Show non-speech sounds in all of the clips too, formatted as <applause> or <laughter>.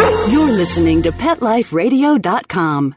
You're listening to PetLifeRadio.com.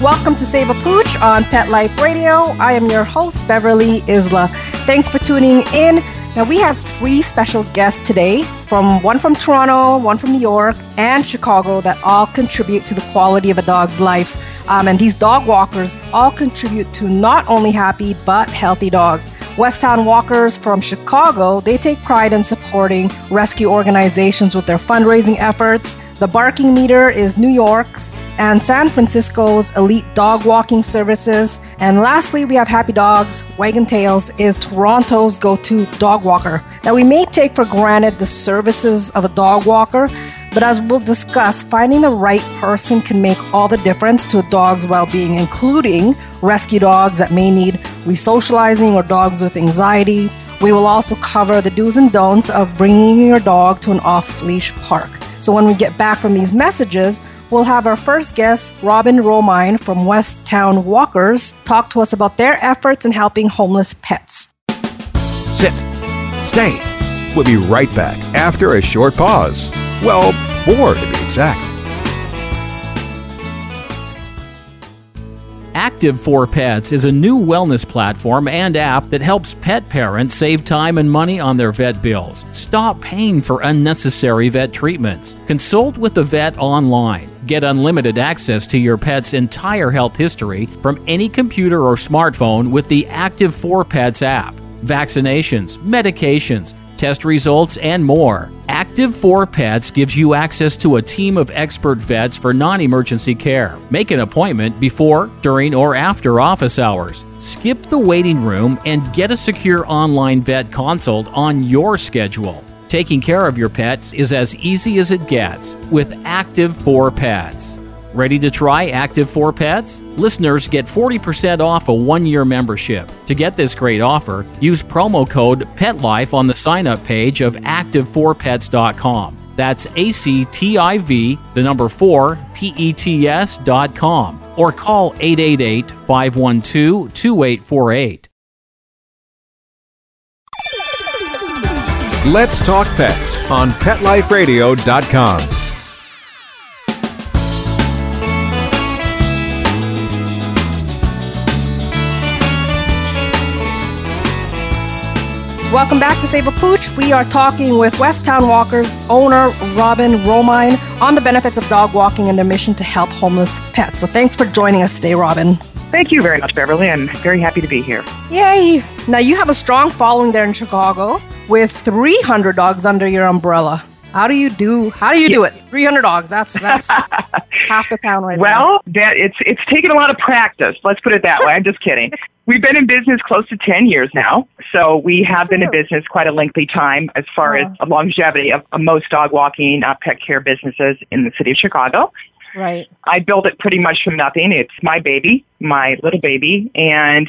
Welcome to Save a Pooch on Pet Life Radio. I am your host, Beverly Isla. Thanks for tuning in. Now, we have three special guests today from one from Toronto, one from New York, and Chicago that all contribute to the quality of a dog's life. Um, and these dog walkers all contribute to not only happy but healthy dogs. Westtown Walkers from Chicago, they take pride in supporting rescue organizations with their fundraising efforts. The Barking Meter is New York's and San Francisco's elite dog walking services. And lastly, we have Happy Dogs. Waggin Tails is Toronto's go to dog walker. Now, we may take for granted the services of a dog walker, but as we'll discuss, finding the right person can make all the difference to a dog's well being, including rescue dogs that may need resocializing or dogs with anxiety. We will also cover the do's and don'ts of bringing your dog to an off leash park. So, when we get back from these messages, we'll have our first guest, Robin Romine from Westtown Walkers, talk to us about their efforts in helping homeless pets. Sit. Stay. We'll be right back after a short pause. Well, four to be exact. Active for Pets is a new wellness platform and app that helps pet parents save time and money on their vet bills. Stop paying for unnecessary vet treatments. Consult with the vet online. Get unlimited access to your pet's entire health history from any computer or smartphone with the Active for Pets app. Vaccinations, medications, test results, and more. Active 4 Pets gives you access to a team of expert vets for non emergency care. Make an appointment before, during, or after office hours. Skip the waiting room and get a secure online vet consult on your schedule. Taking care of your pets is as easy as it gets with Active for Pets. Ready to try Active 4 Pets? Listeners get 40% off a one year membership. To get this great offer, use promo code PETLIFE on the sign up page of active4pets.com. That's A C T I V, the number 4, P E T S.com, or call 888 512 2848. Let's talk pets on PetLifeRadio.com. Welcome back to Save a Pooch. We are talking with Westtown Walkers owner Robin Romine on the benefits of dog walking and their mission to help homeless pets. So thanks for joining us today, Robin. Thank you very much, Beverly. I'm very happy to be here. Yay! Now you have a strong following there in Chicago with 300 dogs under your umbrella. How do you do? How do you do it? 300 dogs. That's that's <laughs> half the town right well, there. Well, that it's it's taken a lot of practice. Let's put it that way. I'm just kidding. <laughs> We've been in business close to 10 years now. So we have been in business quite a lengthy time as far as longevity of, of most dog walking uh, pet care businesses in the city of Chicago. Right. I built it pretty much from nothing. It's my baby, my little baby. And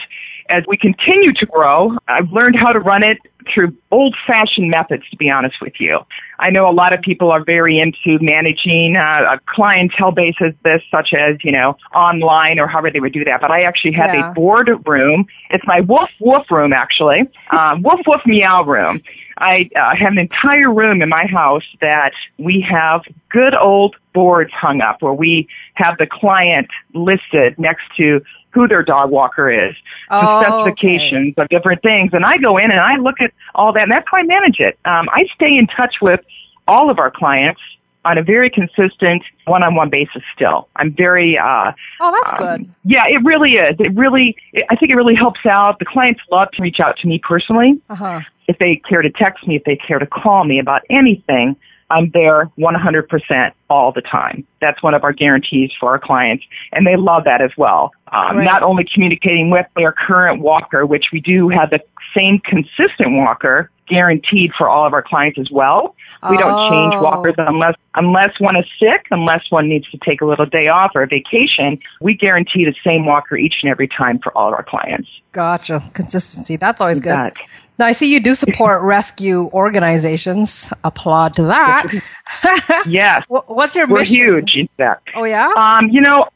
as we continue to grow, I've learned how to run it through old fashioned methods, to be honest with you. I know a lot of people are very into managing uh, a clientele basis, this such as, you know, online or however they would do that. But I actually have Yeah. a board room. It's my woof woof room, actually. <laughs> Um, woof woof meow room. I uh, have an entire room in my house that we have good old boards hung up where we have the client listed next to who their dog walker is, the Oh, specifications of different things. And I go in and I look at all that, and that's how I manage it. Um, I stay in touch with all of our clients on a very consistent one-on-one basis still. I'm very uh Oh, that's um, good. Yeah, it really is. It really it, I think it really helps out. The clients love to reach out to me personally Uh huh. if they care to text me, if they care to call me about anything, I'm there 100% all the time. That's one of our guarantees for our clients, and they love that as well. Um, Right. Not only communicating with their current walker, which we do have the same consistent walker guaranteed for all of our clients as well. We don't change Oh. walkers unless unless one is sick, unless one needs to take a little day off or a vacation. We guarantee the same walker each and every time for all of our clients. Gotcha. Consistency. That's always good. That- Now, I see you do support <laughs> rescue organizations. Applaud to that. <laughs> <laughs> Yes, Wh- What's your we're mission? huge in that. Oh, yeah? Um, you know,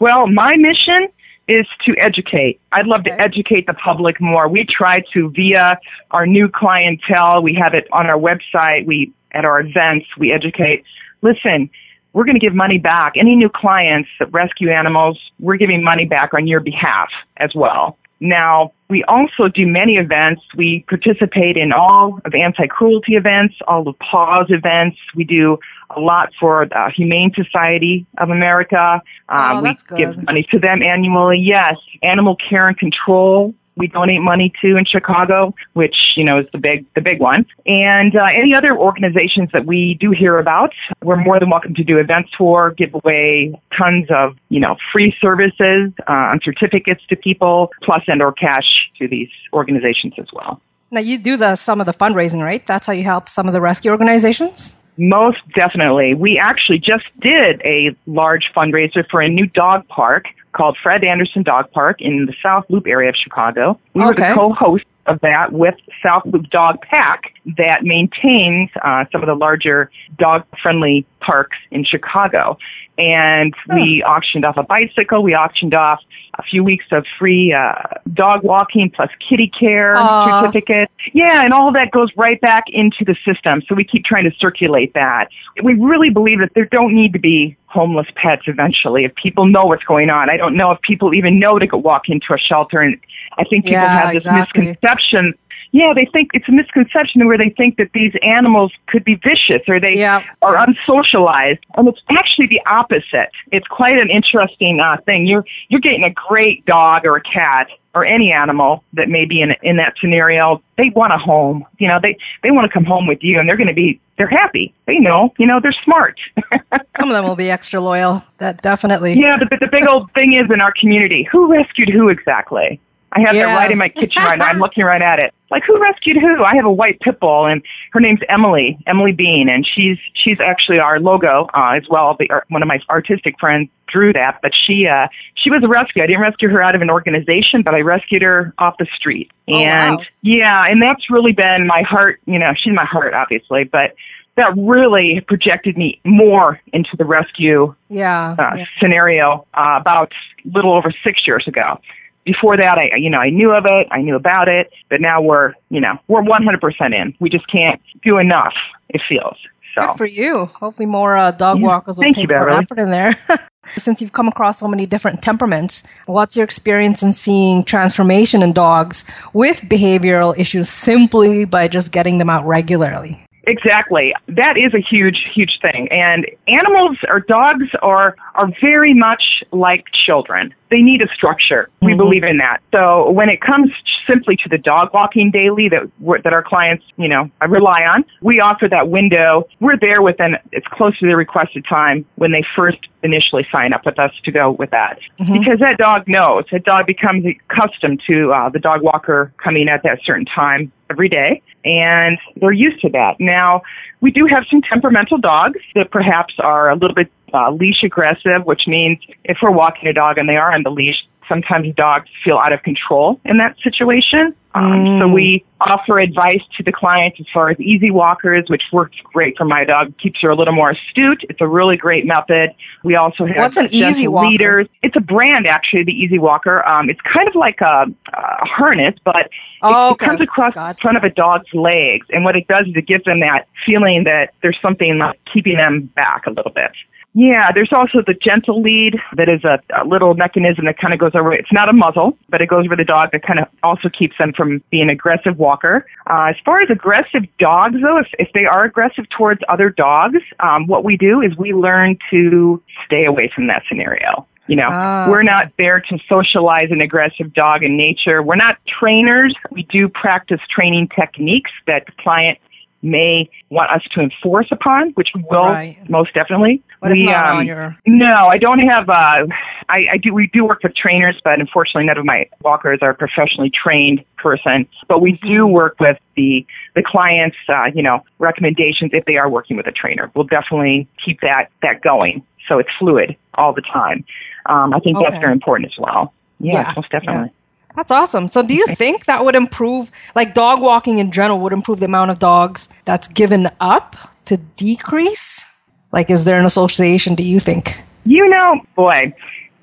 well, my mission is to educate. I'd love Okay. to educate the public more. We try to via our new clientele. We have it on our website. We at our events we educate. Listen, we're going to give money back. Any new clients that rescue animals, we're giving money back on your behalf as well. Now, we also do many events. We participate in all of anti-cruelty events, all of PAWS events. We do a lot for the Humane Society of America. Oh, Um, that's we give money to them annually. Yes, Animal Care and Control. We donate money to in Chicago, which you know is the big the big one, and uh, any other organizations that we do hear about, we're more than welcome to do events for, give away tons of you know free services uh, and certificates to people, plus and or cash to these organizations as well. Now, you do the some of the fundraising, right? That's how you help some of the rescue organizations? Most definitely. We actually just did a large fundraiser for a new dog park called Fred Anderson Dog Park in the South Loop area of Chicago. We were the co-host of that with South Loop Dog Pack that maintains uh, some of the larger dog-friendly parks in Chicago. And we auctioned off a bicycle. We auctioned off a few weeks of free uh, dog walking plus kitty care Aw. certificate. Yeah, and all of that goes right back into the system. So we keep trying to circulate that. We really believe that there don't need to be homeless pets eventually if people know what's going on. I don't know if people even know to go walk into a shelter and I think people Yeah, have this exactly. misconception. Yeah, they think it's a misconception where they think that these animals could be vicious or they Yeah. are unsocialized, and it's actually the opposite. It's quite an interesting uh, thing. You're you're getting a great dog or a cat or any animal that may be in in that scenario. They want a home. You know, they they want to come home with you, and they're going to be they're happy. They know. You know, they're smart. <laughs> Some of them will be extra loyal. That definitely. yeah, but the, the big old thing is in our community, who rescued who exactly? I have Yeah. that right in my kitchen right now. I'm <laughs> looking right at it. Like who rescued who? I have a white pit bull, and her name's Emily, Emily Bean, and she's she's actually our logo uh, as well. The, our, one of my artistic friends drew that, but she uh, she was a rescue. I didn't rescue her out of an organization, but I rescued her off the street. Oh, and wow. yeah, and that's really been my heart. You know, she's my heart, obviously, but that really projected me more into the rescue Yeah. uh, yeah. scenario uh, about a little over six years ago. Before that, I you know I knew of it, I knew about it, but now we're you know we're 100% in. We just can't do enough. It feels so. Good for you. Hopefully, more uh, dog Yeah. walkers will Thank you, take more Beverly. effort in there. <laughs> Since you've come across so many different temperaments, what's your experience in seeing transformation in dogs with behavioral issues simply by just getting them out regularly? Exactly. That is a huge, huge thing. And animals or dogs are are very much like children. They need a structure. We Mhm. believe in that. So when it comes simply to the dog walking daily that that our clients, you know, I rely on, we offer that window. We're there within it's close to the requested time when they first initially sign up with us to go with that. Because that dog knows. That dog becomes accustomed to uh, the dog walker coming at that certain time every day and they're used to that. Now, we do have some temperamental dogs that perhaps are a little bit uh, leash aggressive, which means if we're walking a dog and they are on the leash, sometimes dogs feel out of control in that situation. Um, So we offer advice to the clients as far as easy walkers, which works great for my dog, keeps her a little more astute. It's a really great method. We also have What's an Easy Walker? leaders. It's a brand actually, the Easy Walker. Um, it's kind of like a, a harness, but it, Oh, it okay. comes across Gotcha. the front of a dog's legs, and what it does is it gives them that feeling that there's something like keeping them back a little bit. Yeah, there's also the gentle lead that is a, a little mechanism that kind of goes over. It's not a muzzle, but it goes over the dog that kind of also keeps them from being aggressive walker. Uh, as far as aggressive dogs, though, if, if they are aggressive towards other dogs, um, what we do is we learn to stay away from that scenario. You know, Ah, we're not there to socialize an aggressive dog in nature. We're not trainers. We do practice training techniques that the client may want us to enforce upon, which we will Right. most definitely. It's we, not um, on your. no, I don't have. Uh, I, I do. We do work with trainers, but unfortunately, none of my walkers are a professionally trained person. But we do Mm-hmm. work with the the clients. Uh, you know, recommendations if they are working with a trainer. We'll definitely keep that that going, so it's fluid all the time. Um, I think that's very important as well. Yeah, Yeah, most definitely. That's awesome. So, do you think that would improve, like dog walking in general, would improve the amount of dogs that's given up to decrease? Like, is there an association? Do you think? You know, boy,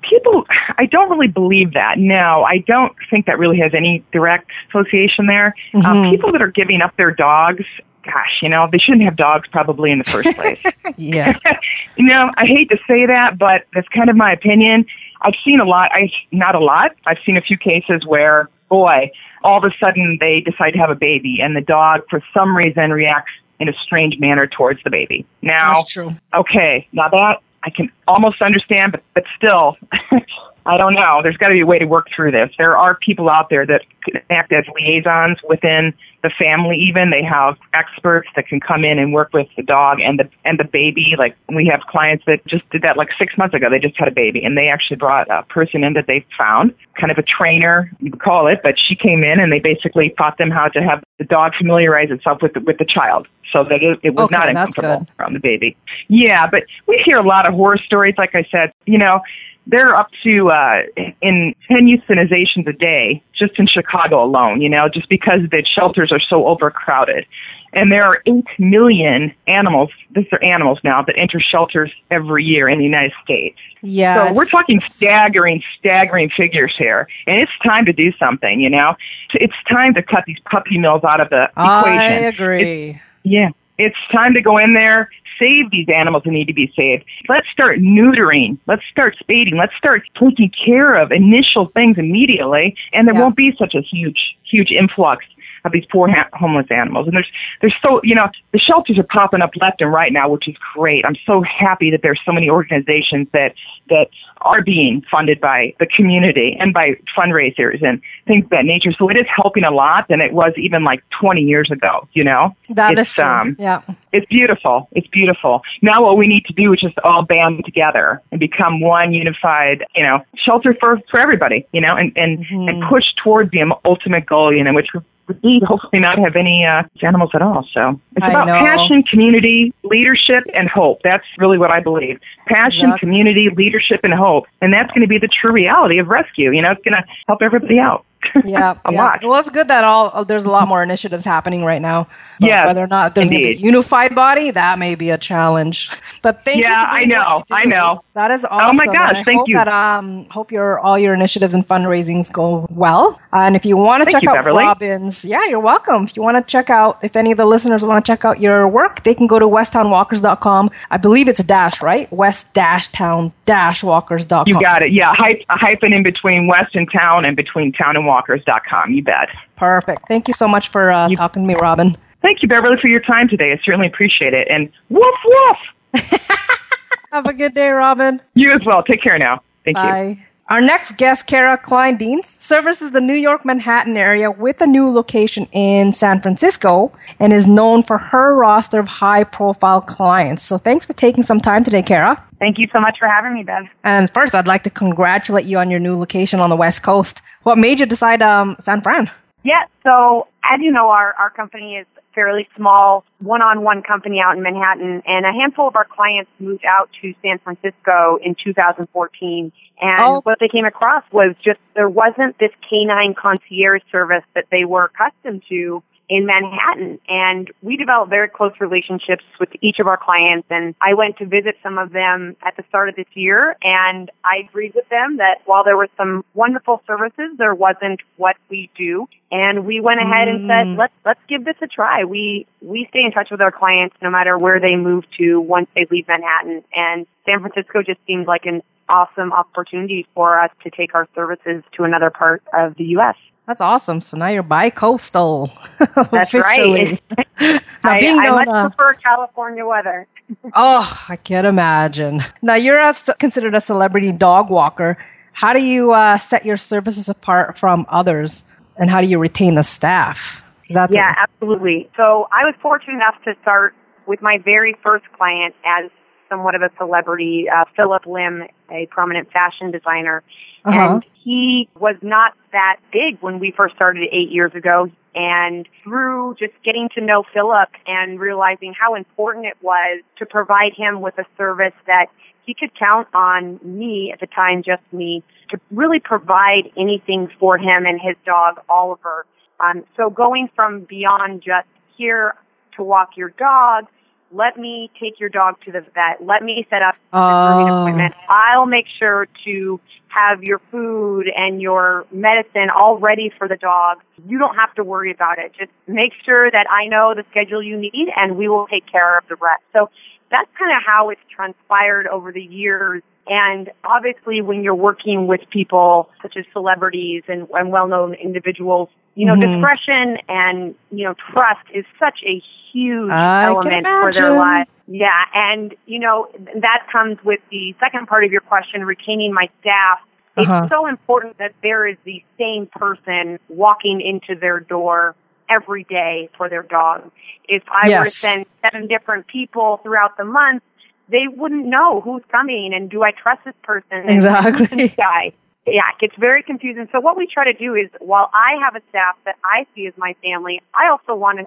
people, I don't really believe that. No, I don't think that really has any direct association there. Um, Mhm. people that are giving up their dogs, gosh, you know, they shouldn't have dogs probably in the first place. <laughs> Yeah. <laughs> you know, I hate to say that, but that's kind of my opinion. I've seen a lot. I not a lot. I've seen a few cases where, boy, all of a sudden they decide to have a baby, and the dog, for some reason, reacts in a strange manner towards the baby. Now, That's true. okay, now that I can almost understand, but but still, <laughs> I don't know. There's got to be a way to work through this. There are people out there that act as liaisons within the family. Even they have experts that can come in and work with the dog and the and the baby. Like we have clients that just did that like six months ago. They just had a baby, and they actually brought a person in that they found, kind of a trainer, you could call it. But she came in and they basically taught them how to have the dog familiarize itself with the, with the child, so that it, it was Okay, not uncomfortable from the baby. Yeah, but we hear a lot of horror stories. Like I said, you know, they're up to uh, in ten euthanizations a day just in Chicago alone. You know, just because the shelters are so overcrowded, and there are eight million animals. These are animals now that enter shelters every year in the United States. Yeah. So we're talking staggering, staggering figures here, and it's time to do something. You know, it's time to cut these puppy mills out of the I equation. I agree. Yeah. It's time to go in there, save these animals that need to be saved. Let's start neutering. Let's start spading. Let's start taking care of initial things immediately, and there Yeah. won't be such a huge, huge influx of these poor ha- homeless animals. And there's, there's so, you know, the shelters are popping up left and right now, which is great. I'm so happy that there's so many organizations that, that are being funded by the community and by fundraisers and things of that nature. So it is helping a lot than it was even like 20 years ago, you know? That is It's, true. um, yeah. It's beautiful. It's beautiful. Now what we need to do is just all band together and become one unified, you know, shelter for, for everybody, you know, and, and, and push towards the ultimate goal, you know, which be hopefully not have any uh, animals at all. So it's I about know. passion, community, leadership, and hope. That's really what I believe. Passion, Exactly. community, leadership, and hope. And that's going to be the true reality of rescue. You know, it's going to help everybody out. Yeah, <laughs> a yeah. lot. Well, it's good that all uh, there's a lot more initiatives happening right now. Yes, whether or not there's going to be a unified body, that may be a challenge. <laughs> But thank you. Yeah, for I know, you I know. That is awesome. Oh my gosh, thank hope you. That um, hope your all your initiatives and fundraisings go well. Uh, and if you want to check you, out Beverly. Robin's, yeah, you're welcome. If you want to check out, if any of the listeners want to check out your work, they can go to westtownwalkers.com. I believe it's dash right, west dash town dash walkers.com. You got it. Yeah, hy- a hyphen in between West and Town and between townandwalkers.com. You bet. Perfect. Thank you so much for uh, talking to me, Robin. Thank you, Beverly, for your time today. I certainly appreciate it. And woof woof. <laughs> Have a good day, Robin. You as well. Take care now. Thank you. Our next guest, Kara Kleindienst, services the New York Manhattan area with a new location in San Francisco and is known for her roster of high profile clients. So thanks for taking some time today, Kara. Thank you so much for having me, Bev. And first, I'd like to congratulate you on your new location on the West Coast. What made you decide um, San Fran? Yeah, so as you know, our, our company is fairly small one-on-one company out in Manhattan, and a handful of our clients moved out to San Francisco in 2014. And Oh. what they came across was just there wasn't this canine concierge service that they were accustomed to in Manhattan. And we developed very close relationships with each of our clients. And I went to visit some of them at the start of this year. And I agreed with them that while there were some wonderful services, there wasn't what we do. And we went ahead and said, mm. let's, let's give this a try. We, we stay in touch with our clients no matter where they move to once they leave Manhattan. And San Francisco just seemed like an awesome opportunity for us to take our services to another part of the U.S. That's awesome. So now you're bi-coastal. <laughs> That's right. <laughs> now, I, being I known, much uh, prefer California weather. <laughs> Oh, I can't imagine. Now, you're a, considered a celebrity dog walker. How do you uh, set your services apart from others, and how do you retain the staff? Yeah, absolutely. So I was fortunate enough to start with my very first client as somewhat of a celebrity, uh, Phillip Lim, a prominent fashion designer. Uh-huh. And he was not that big when we first started eight years ago. And through just getting to know Phillip and realizing how important it was to provide him with a service that he could count on me at the time, just me, to really provide anything for him and his dog, Oliver. Um, so going from beyond just here to walk your dog let me take your dog to the vet. Let me set up a grooming Oh. appointment. I'll make sure to have your food and your medicine all ready for the dog. You don't have to worry about it. Just make sure that I know the schedule you need and we will take care of the rest. So that's kind of how it's transpired over the years. And obviously when you're working with people such as celebrities and, and well-known individuals, you know, Mhm. discretion and, you know, trust is such a huge I element for their lives. Yeah, and you know that comes with the second part of your question, retaining my staff. Uh-huh. It's so important that there is the same person walking into their door every day for their dog. If I were to send seven different people throughout the month, they wouldn't know who's coming and do I trust this person? Exactly. this guy? Yeah, it gets very confusing. So what we try to do is while I have a staff that I see as my family, I also want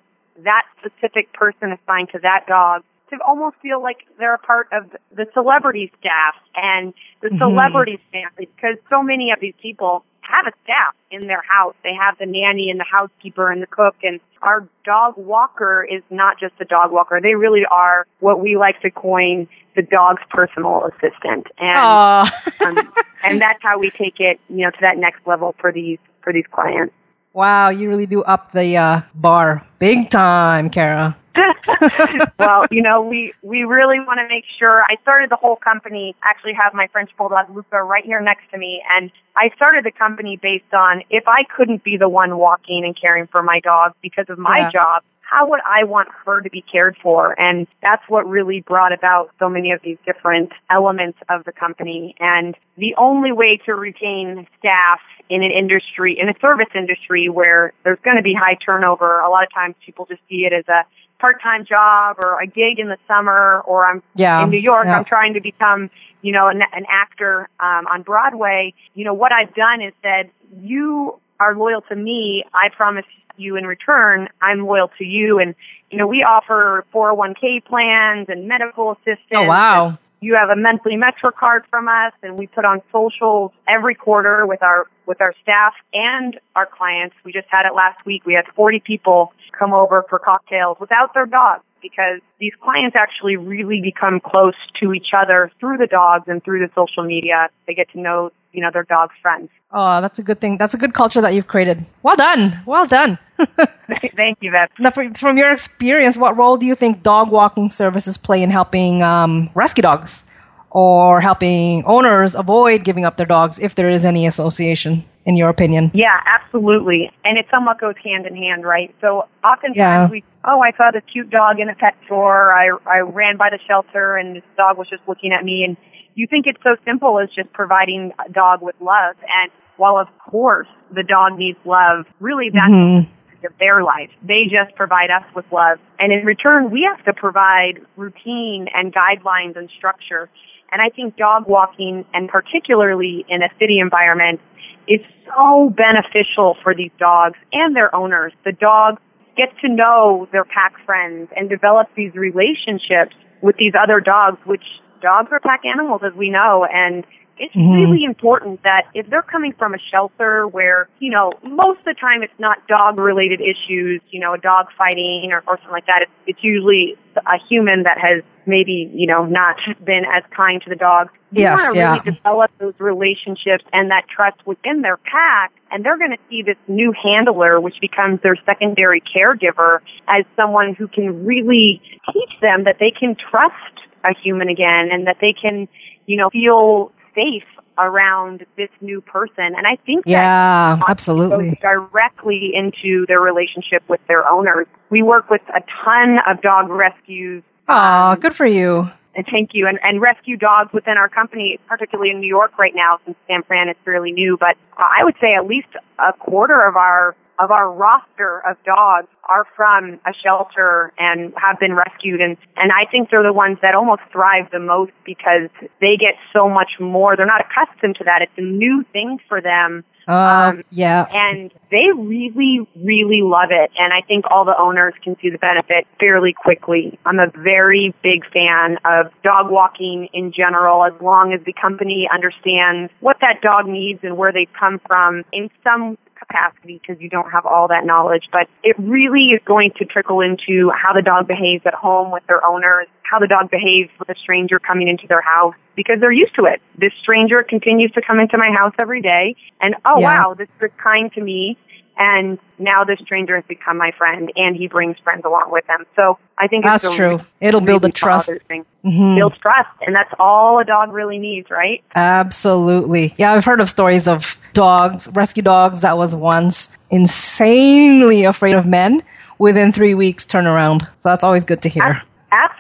that specific person assigned to that dog to almost feel like they're a part of the celebrity staff and the Mhm. celebrity family because so many of these people have a staff in their house. They have the nanny and the housekeeper and the cook and our dog walker is not just a dog walker. They really are what we like to coin the dog's personal assistant. And <laughs> um, and that's how we take it, you know, to that next level for these for these clients. wow, you really do up the uh, bar big time, Kara. <laughs> well, you know, we we really want to make sure. I started the whole company. Actually, have my French bulldog Luca right here next to me, and I started the company based on if I couldn't be the one walking and caring for my dog because of my Yeah. job. How would I want her to be cared for? And that's what really brought about so many of these different elements of the company. And the only way to retain staff in an industry, in a service industry where there's going to be high turnover, a lot of times people just see it as a part-time job or a gig in the summer or I'm Yeah. in New York, yeah. I'm trying to become, you know, an, an actor um, on Broadway. You know, what I've done is said, you are loyal to me. I promise you in return, I'm loyal to you. And, you know, we offer 401k plans and medical assistance. Oh, wow. You have a monthly Metro card from us, and we put on socials every quarter with our with our staff and our clients. We just had it last week. We had 40 people come over for cocktails without their dogs because these clients actually really become close to each other through the dogs and through the social media. They get to know, you know, their dog's friends. Oh, that's a good thing. That's a good culture that you've created. Well done. Well done. <laughs> <laughs> Thank you, Bev. Now, from, from your experience, what role do you think dog walking services play in helping um, rescue dogs or helping owners avoid giving up their dogs if there is any association, in your opinion? Yeah, absolutely. And it somewhat goes hand in hand, right? So oftentimes Yeah. we, oh, I saw this cute dog in a pet store. I, I ran by the shelter and this dog was just looking at me. And you think it's so simple as just providing a dog with love. And while of course the dog needs love, really that's Mhm. of their life. They just provide us with love. And in return, we have to provide routine and guidelines and structure. And I think dog walking, and particularly in a city environment, is so beneficial for these dogs and their owners. The dog gets to know their pack friends and develop these relationships with these other dogs, which dogs are pack animals, as we know. And it's Mhm. really important that if they're coming from a shelter where, you know, most of the time it's not dog related issues, you know, a dog fighting or, or something like that. It's, it's usually a human that has maybe, you know, not been as kind to the dog. You Yes, want to yeah. really develop those relationships and that trust within their pack and they're going to see this new handler which becomes their secondary caregiver as someone who can really teach them that they can trust a human again and that they can, you know, feel safe around this new person. And I think that Yeah, goes absolutely. directly into their relationship with their owners. We work with a ton of dog rescues. Aw, um, good for you. and thank you. And, and rescue dogs within our company, particularly in New York right now, since San Fran is fairly new. But uh, I would say at least a quarter of our of our roster of dogs are from a shelter and have been rescued and and I think they're the ones that almost thrive the most because they get so much more. They're not accustomed to that. It's a new thing for them. Uh, um, yeah. And they really, really love it. And I think all the owners can see the benefit fairly quickly. I'm a very big fan of dog walking in general, as long as the company understands what that dog needs and where they've come from in some capacity because you don't have all that knowledge, but it really is going to trickle into how the dog behaves at home with their owners, how the dog behaves with a stranger coming into their house because they're used to it. This stranger continues to come into my house every day and oh yeah. wow, this is kind to me and now this stranger has become my friend and he brings friends along with him. So I think that's it's true. It'll really build the trust. Mm-hmm. Build trust, and that's all a dog really needs, right? Absolutely. Yeah, I've heard of stories of dogs, rescue dogs that was once insanely afraid of men. Within three weeks, turn around. So that's always good to hear.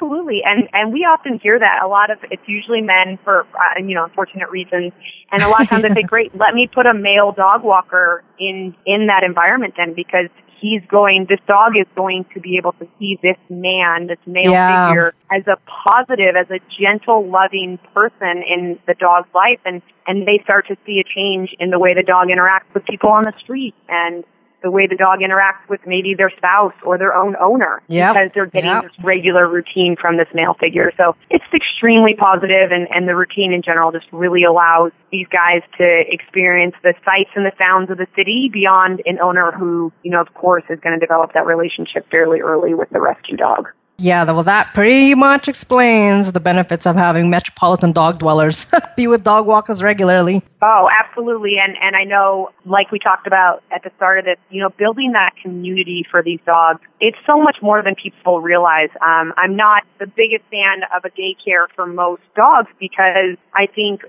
Absolutely, and and we often hear that. A lot of it's usually men for uh, you know unfortunate reasons, and a lot of times they say, <laughs> "Great, let me put a male dog walker in in that environment then," because he's going. This dog is going to be able to see this man, this male yeah. figure, as a positive, as a gentle, loving person in the dog's life, and and they start to see a change in the way the dog interacts with people on the street and the way the dog interacts with maybe their spouse or their own owner yep. because they're getting yep. this regular routine from this male figure. So it's extremely positive and, and the routine in general just really allows these guys to experience the sights and the sounds of the city beyond an owner who, you know, of course is going to develop that relationship fairly early with the rescue dog. Yeah, well, that pretty much explains the benefits of having metropolitan dog dwellers <laughs> be with dog walkers regularly. Oh, absolutely. And and I know, like we talked about at the start of this, you know, building that community for these dogs, it's so much more than people realize. Um, I'm not the biggest fan of a daycare for most dogs because I think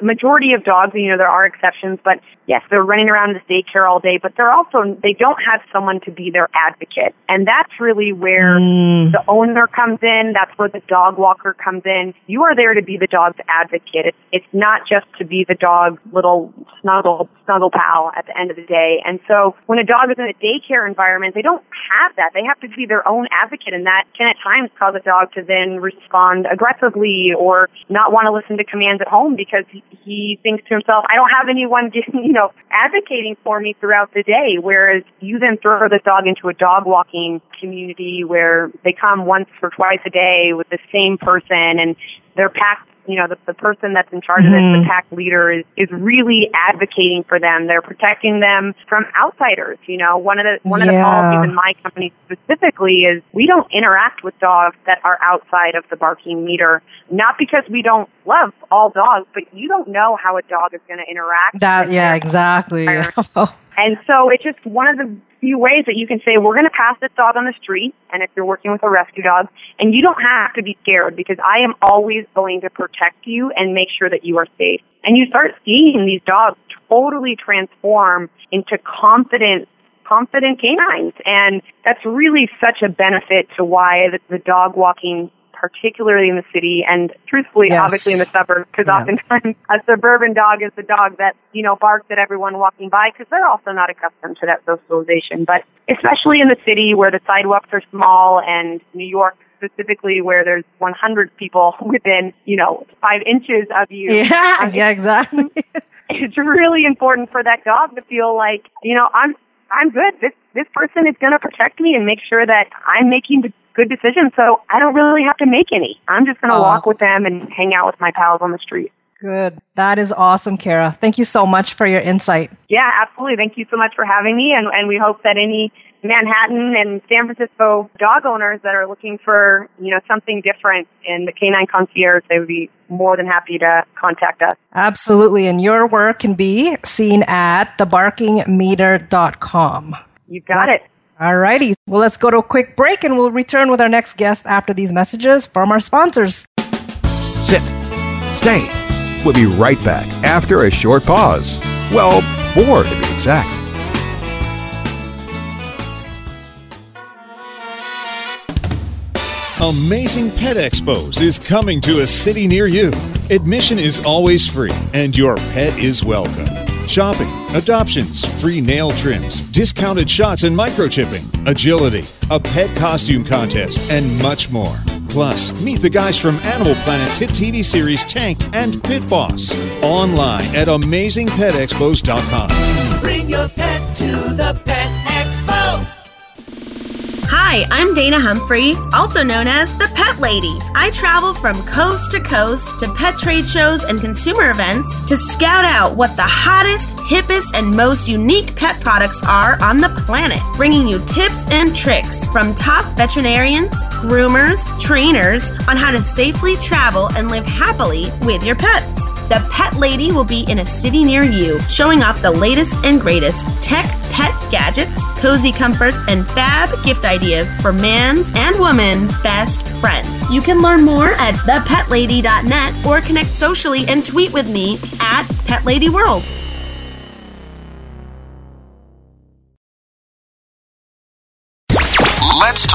a majority of dogs, you know, there are exceptions, but yes, they're running around the daycare all day, but they're also, they don't have someone to be their advocate. And that's really where mm. the owner comes in. That's where the dog walker comes in. You are there to be the dog's advocate. It's, it's not just to be the dog's little snuggle, snuggle pal at the end of the day. And so when a dog is in a daycare environment, they don't have that. They have to be their own advocate and that can at times cause a dog to then respond aggressively or not want to listen to commands at home because he thinks to himself, I don't have anyone, <laughs> you know, advocating for me throughout the day. Whereas you then throw the dog into a dog walking community where they come once or twice a day with the same person and they're packed you know, the, the person that's in charge mm-hmm. of this, the mm-hmm. pack leader, is, is really advocating for them. They're protecting them from outsiders. You know, one of the one yeah. of the policies in my company specifically is we don't interact with dogs that are outside of the barking meter. Not because we don't love all dogs, but you don't know how a dog is going to interact. That yeah, exactly. <laughs> and <laughs> so it's just one of the few ways that you can say, we're going to pass this dog on the street, and if you're working with a rescue dog, and you don't have to be scared because I am always going to protect you and make sure that you are safe. And you start seeing these dogs totally transform into confident confident canines. And that's really such a benefit to why the, the dog walking particularly in the city and truthfully, yes. obviously in the suburbs, because yes. oftentimes <laughs> a suburban dog is the dog that, you know, barks at everyone walking by because they're also not accustomed to that socialization. But especially in the city where the sidewalks are small and New York specifically where there's 100 people <laughs> within, you know, five inches of you. Yeah, um, yeah, exactly. <laughs> it's really important for that dog to feel like, you know, I'm, I'm good. This, this person is going to protect me and make sure that I'm making the good decisions. So I don't really have to make any. I'm just going to walk with them and hang out with my pals on the street. Good. That is awesome, Kara. Thank you so much for your insight. Yeah, absolutely. Thank you so much for having me. And, and we hope that any Manhattan and San Francisco dog owners that are looking for, you know, something different in the canine concierge, they would be more than happy to contact us. Absolutely. And your work can be seen at thebarkingmeter.com. You got it. All righty. Well, let's go to a quick break and we'll return with our next guest after these messages from our sponsors. Sit. Stay. We'll be right back after a short pause. Well, four to be exact. Amazing Pet Expos is coming to a city near you. Admission is always free, and your pet is welcome. shopping, adoptions, free nail trims, discounted shots and microchipping, agility, a pet costume contest, and much more. Plus, meet the guys from Animal Planet's hit TV series Tank and Pit Boss. Online at AmazingPetExpos.com. Bring your pets to the Pet Expo. Hi, I'm Dana Humphrey, also known as the Pet Lady. I travel from coast to coast to pet trade shows and consumer events to scout out what the hottest, hippest, and most unique pet products are on the planet, bringing you tips and tricks from top veterinarians, groomers, trainers on how to safely travel and live happily with your pets. The Pet Lady will be in a city near you, showing off the latest and greatest tech pet gadgets, cozy comforts, and fab gift ideas for man's and woman's best friend. You can learn more at thepetlady.net or connect socially and tweet with me at PetLadyWorld. Let's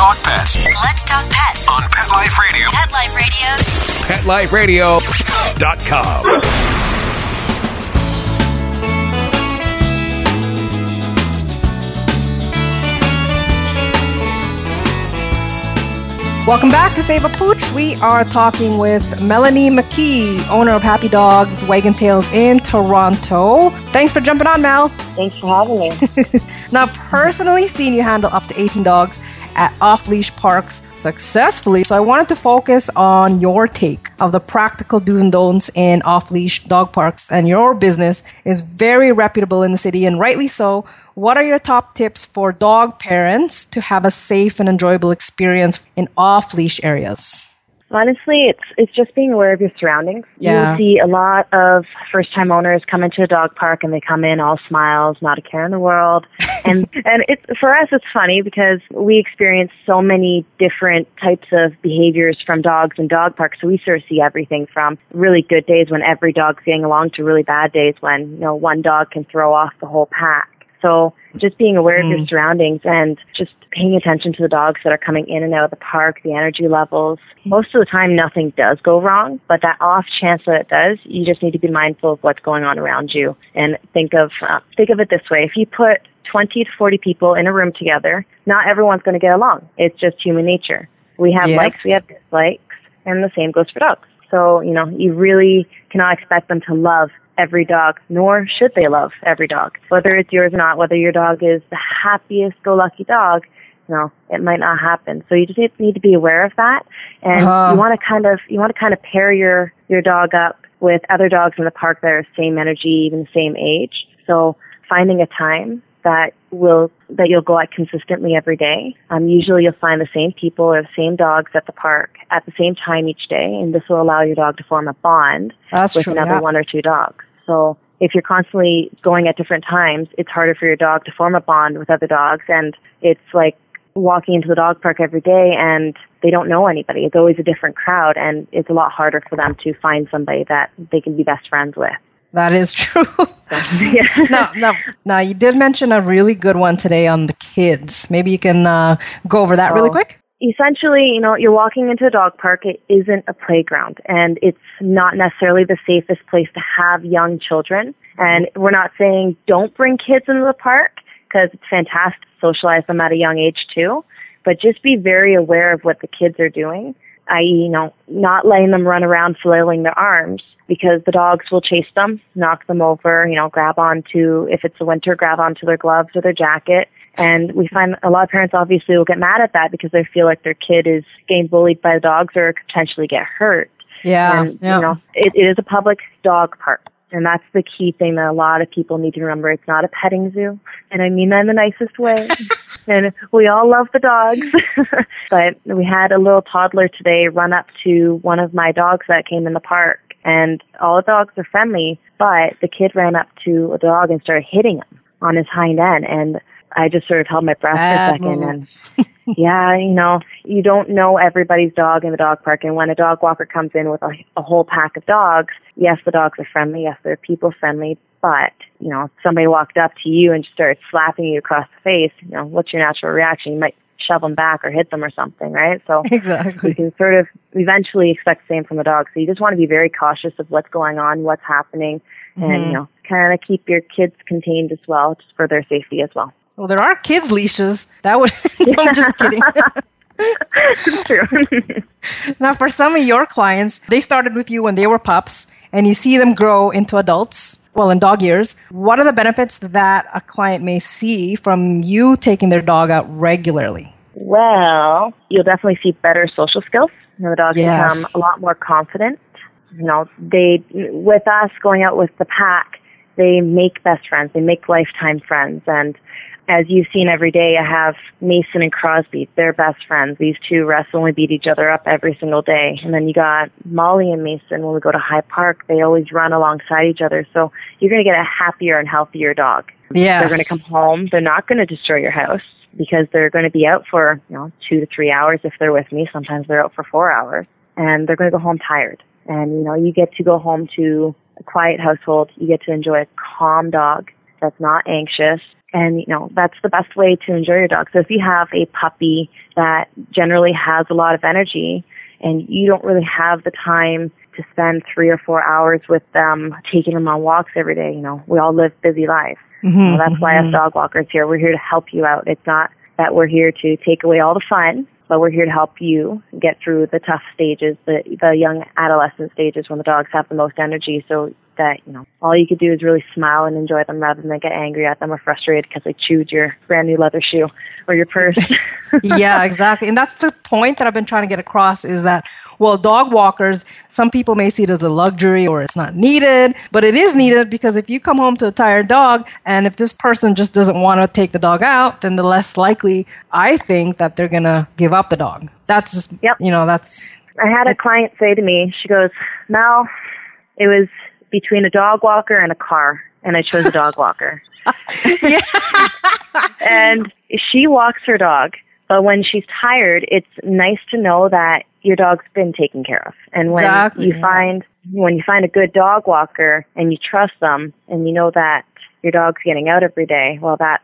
talk pets Let's talk pets. on Pet Life Radio. Pet Life Radio. PetLifeRadio.com. Welcome back to Save a Pooch. We are talking with Melanie McKee, owner of Happy Dogs Wagon Tails in Toronto. Thanks for jumping on, Mel. Thanks for having me. <laughs> Now, personally seen you handle up to 18 dogs at off leash parks successfully. So I wanted to focus on your take of the practical do's and don'ts in off leash dog parks. And your business is very reputable in the city, and rightly so. What are your top tips for dog parents to have a safe and enjoyable experience in off leash areas? Honestly, it's it's just being aware of your surroundings. Yeah. You'll see a lot of first time owners come into a dog park and they come in all smiles, not a care in the world. And and it's for us it's funny because we experience so many different types of behaviors from dogs in dog parks. So we sort of see everything from really good days when every dog's getting along to really bad days when, you know, one dog can throw off the whole pack. So just being aware of your surroundings and just paying attention to the dogs that are coming in and out of the park, the energy levels. Most of the time, nothing does go wrong, but that off chance that it does, you just need to be mindful of what's going on around you and think of uh, think of it this way: if you put 20 to 40 people in a room together, not everyone's going to get along. It's just human nature. We have Yep. likes, we have dislikes, and the same goes for dogs. So, you know, you really cannot expect them to love every dog, nor should they love every dog. Whether it's yours or not, whether your dog is the happiest go lucky dog, you know, it might not happen. So you just need- need to be aware of that. And Uh-huh. you want to kind of, you want to kind of pair your, your dog up with other dogs in the park that are the same energy, even the same age. So finding a time that will that you'll go out consistently every day. Um, usually you'll find the same people or the same dogs at the park at the same time each day, and this will allow your dog to form a bond That's with true. another yeah. one or two dogs. So if you're constantly going at different times, it's harder for your dog to form a bond with other dogs, and it's like walking into the dog park every day and they don't know anybody. It's always a different crowd, and it's a lot harder for them to find somebody that they can be best friends with. That is true. <laughs> yeah. <laughs> now, now, now, you did mention a really good one today on the kids. Maybe you can uh, go over that really quick. essentially, you know, you're walking into a dog park. It isn't a playground, and it's not necessarily the safest place to have young children. And we're not saying don't bring kids into the park because it's fantastic to socialize them at a young age too. But just be very aware of what the kids are doing, i.e., you know, not letting them run around flailing their arms because the dogs will chase them, knock them over, you know, grab onto, if it's the winter, grab onto their gloves or their jacket. And we find a lot of parents obviously will get mad at that because they feel like their kid is getting bullied by the dogs or could potentially get hurt. Yeah, and, yeah. you know, it, it is a public dog park. And that's the key thing that a lot of people need to remember. It's not a petting zoo. And I mean that in the nicest way. <laughs> and we all love the dogs. <laughs> but we had a little toddler today run up to one of my dogs that came in the park. And all the dogs are friendly, but the kid ran up to a dog and started hitting him on his hind end. And I just sort of held my breath Bad for a second move. and <laughs> yeah, you know, you don't know everybody's dog in the dog park. And when a dog walker comes in with a, a whole pack of dogs, yes, the dogs are friendly. Yes, they're people friendly. But, you know, if somebody walked up to you and just started slapping you across the face, you know, what's your natural reaction? You might shove them back or hit them or something, right? So <laughs> exactly, you can sort of eventually expect the same from the dog. So you just want to be very cautious of what's going on, what's happening. and Mhm. you know, kind of keep your kids contained as well, just for their safety as well. Well, there are kids leashes. That would. <laughs> no, I'm just <laughs> kidding. it's true. now, for some of your clients, they started with you when they were pups, and you see them grow into adults. Well, in dog years, what are the benefits that a client may see from you taking their dog out regularly? Well, you'll definitely see better social skills. You know, the dogs Yes. become a lot more confident. You know, they with us going out with the pack, they make best friends. They make lifetime friends. And as you've seen every day, I have Mason and Crosby. They're best friends. These two wrestle and beat each other up every single day. And then you got Molly and Mason. When we go to High Park, they always run alongside each other. So you're going to get a happier and healthier dog. Yes. They're going to come home. They're not going to destroy your house because they're going to be out for, you know, two to three hours if they're with me. Sometimes they're out for four hours and they're going to go home tired. And, you know, you get to go home to a quiet household. You get to enjoy a calm dog that's not anxious. And, you know, that's the best way to enjoy your dog. So if you have a puppy that generally has a lot of energy and you don't really have the time to spend three or four hours with them, taking them on walks every day, you know, we all live busy lives. Mhm, Well, that's why us mhm. dog walkers here. We're here to help you out. It's not that we're here to take away all the fun, but we're here to help you get through the tough stages, the the young adolescent stages when the dogs have the most energy. So that you know, all you could do is really smile and enjoy them rather than get angry at them or frustrated because they chewed your brand new leather shoe or your purse. <laughs> yeah, exactly. And that's the point that I've been trying to get across is that, well, dog walkers, some people may see it as a luxury or it's not needed, but it is needed because if you come home to a tired dog and if this person just doesn't want to take the dog out, then the less likely I think that they're going to give up the dog. That's just, yep. you know, that's. I had a client say to me, she goes, Mel, it was between a dog walker and a car, and I chose a dog walker. <laughs> and she walks her dog, but when she's tired, it's nice to know that your dog's been taken care of. And when Exactly, you find when you find a good dog walker and you trust them and you know that your dog's getting out every day, well that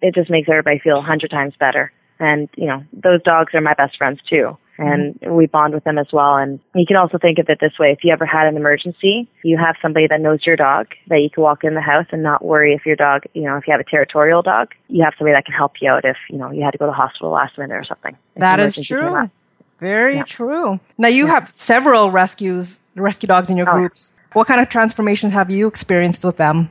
it just makes everybody feel a hundred times better. And, you know, those dogs are my best friends too. And we bond with them as well. And you can also think of it this way. If you ever had an emergency, you have somebody that knows your dog that you can walk in the house and not worry if your dog, you know, if you have a territorial dog, you have somebody that can help you out if, you know, you had to go to the hospital last minute or something. That is true. Very Yeah. true. Now you have several rescues, rescue dogs in your Oh. groups. What kind of transformations have you experienced with them?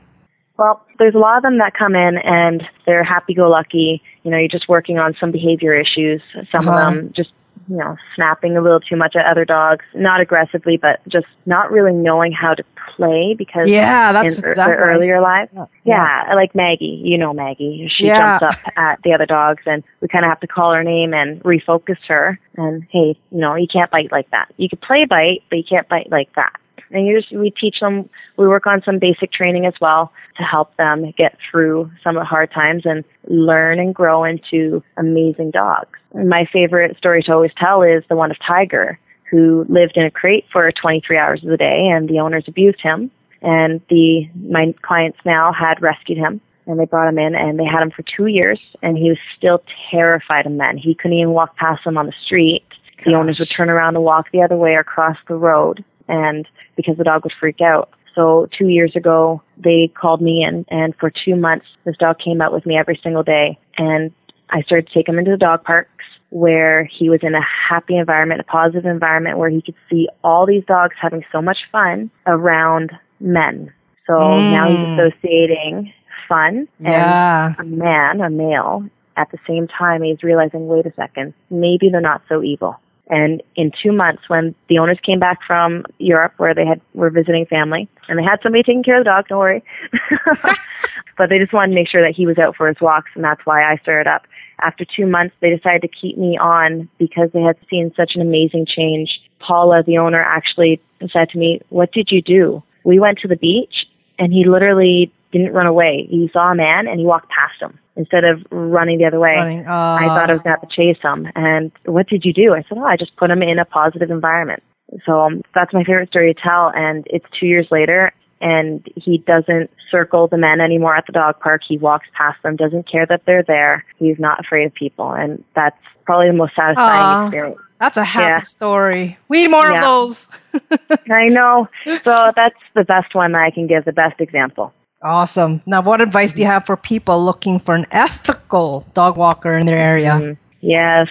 Well, there's a lot of them that come in and they're happy-go-lucky. You know, you're just working on some behavior issues. Some Uh-huh. of them just, you know, snapping a little too much at other dogs, not aggressively, but just not really knowing how to play because Yeah, that's in exactly their earlier lives. Yeah. Yeah, like Maggie. You know Maggie. She Yeah. jumps up at the other dogs, and we kind of have to call her name and refocus her. And hey, you know, you can't bite like that. You could play bite, but you can't bite like that. And you just we teach them. We work on some basic training as well to help them get through some of the hard times and learn and grow into amazing dogs. And my favorite story to always tell is the one of Tiger, who lived in a crate for 23 hours of the day, and the owners abused him and the my clients now had rescued him and they brought him in and they had him for two years and he was still terrified of men. He couldn't even walk past them on the street. The owners would turn around and walk the other way or cross the road and because the dog would freak out. So two years ago they called me in and for two months this dog came out with me every single day and I started to take him into the dog parks where he was in a happy environment, a positive environment where he could see all these dogs having so much fun around men. So now he's Mm. associating fun Yeah. and a man, a male, at the same time he's realizing, wait a second, maybe they're not so evil. And in two months, when the owners came back from Europe, where they had were visiting family, and they had somebody taking care of the dog, don't worry, <laughs> but they just wanted to make sure that he was out for his walks, and that's why I started up. After two months, they decided to keep me on because they had seen such an amazing change. Paula, the owner, actually said to me, "What did you do?" We went to the beach, and he literally didn't run away. He saw a man, and he walked past him instead of running the other way. Running, I uh, thought I was going to have to chase him. And what did you do? I said, oh, I just put him in a positive environment. So um, that's my favorite story to tell. And it's two years later, and he doesn't circle the men anymore at the dog park. He walks past them, doesn't care that they're there. He's not afraid of people. And that's probably the most satisfying experience. That's a happy yeah. story. We need more yeah. of <laughs> those. I know. So that's the best one I can give, the best example. Awesome. Now, what advice do you have for people looking for an ethical dog walker in their area? Mm, yes.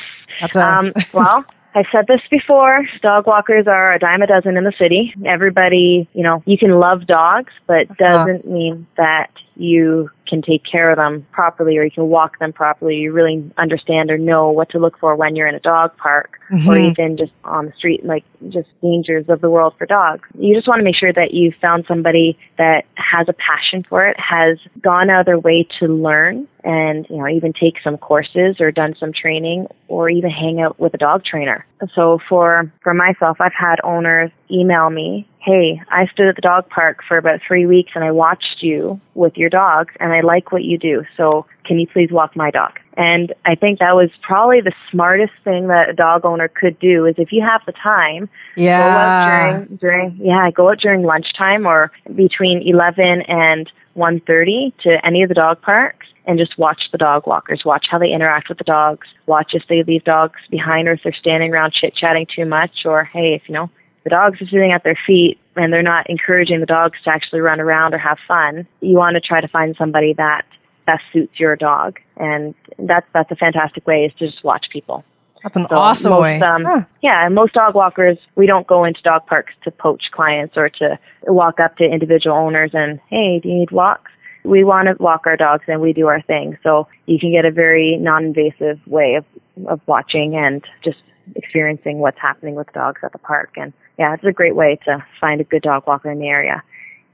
A- um, <laughs> well, I've said this before. Dog walkers are a dime a dozen in the city. Everybody, you know, you can love dogs, but uh-huh. doesn't mean that you can take care of them properly or you can walk them properly. You really understand or know what to look for when you're in a dog park mm-hmm. or even just on the street, like just dangers of the world for dogs. You just want to make sure that you found somebody that has a passion for it, has gone out of their way to learn and, you know, even take some courses or done some training or even hang out with a dog trainer. So for, for myself, I've had owners email me hey, I stood at the dog park for about three weeks and I watched you with your dogs and I like what you do. So can you please walk my dog? And I think that was probably the smartest thing that a dog owner could do is if you have the time, yeah. go out during, during, yeah, go out during lunchtime or between 11 and 1.30 to any of the dog parks and just watch the dog walkers, watch how they interact with the dogs, watch if they leave dogs behind or if they're standing around chit chatting too much or hey, if you know, the dogs are sitting at their feet and they're not encouraging the dogs to actually run around or have fun, you want to try to find somebody that best suits your dog. And that's that's a fantastic way is to just watch people. That's an so awesome most, way. Um, huh. Yeah, most dog walkers, we don't go into dog parks to poach clients or to walk up to individual owners and, hey, do you need walks? We want to walk our dogs and we do our thing. So you can get a very non-invasive way of, of watching and just experiencing what's happening with dogs at the park. And yeah, it's a great way to find a good dog walker in the area.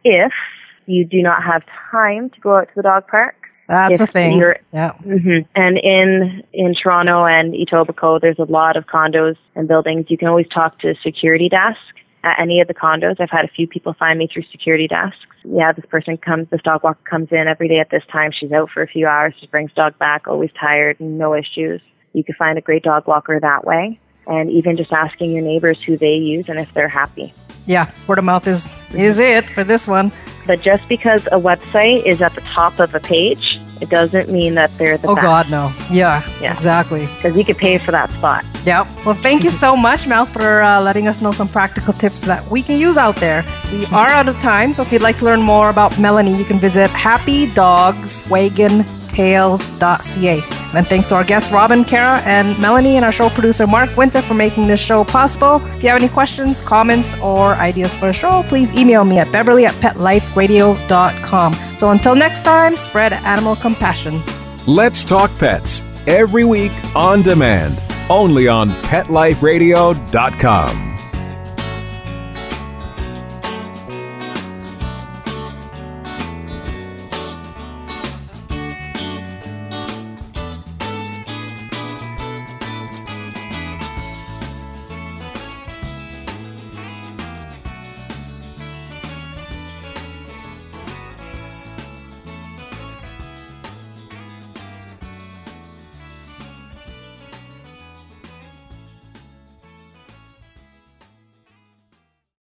If you do not have time to go out to the dog park, that's a thing. Yeah. Mm-hmm. And in in Toronto and Etobicoke, there's a lot of condos and buildings. You can always talk to security desk at any of the condos. I've had a few people find me through security desks. Yeah, this person comes, this dog walker comes in every day at this time. She's out for a few hours. She brings dog back, always tired, no issues. You can find a great dog walker that way and even just asking your neighbors who they use and if they're happy. Yeah, word of mouth is is it for this one. But just because a website is at the top of a page, it doesn't mean that they're the oh best. God, no. Yeah, yeah. exactly. Because you could pay for that spot. Yep. Well, thank you so much, Mel, for uh, letting us know some practical tips that we can use out there. We are out of time, so if you'd like to learn more about Melanie, you can visit Happy Dogs Wagon tales.ca. And thanks to our guests Robin, Kara, and Melanie, and our show producer Mark Winter for making this show possible. If you have any questions, comments, or ideas for a show, please email me at beverly at petliferadio.com. So until next time, spread animal compassion. Let's talk pets every week on demand, only on petliferadio.com.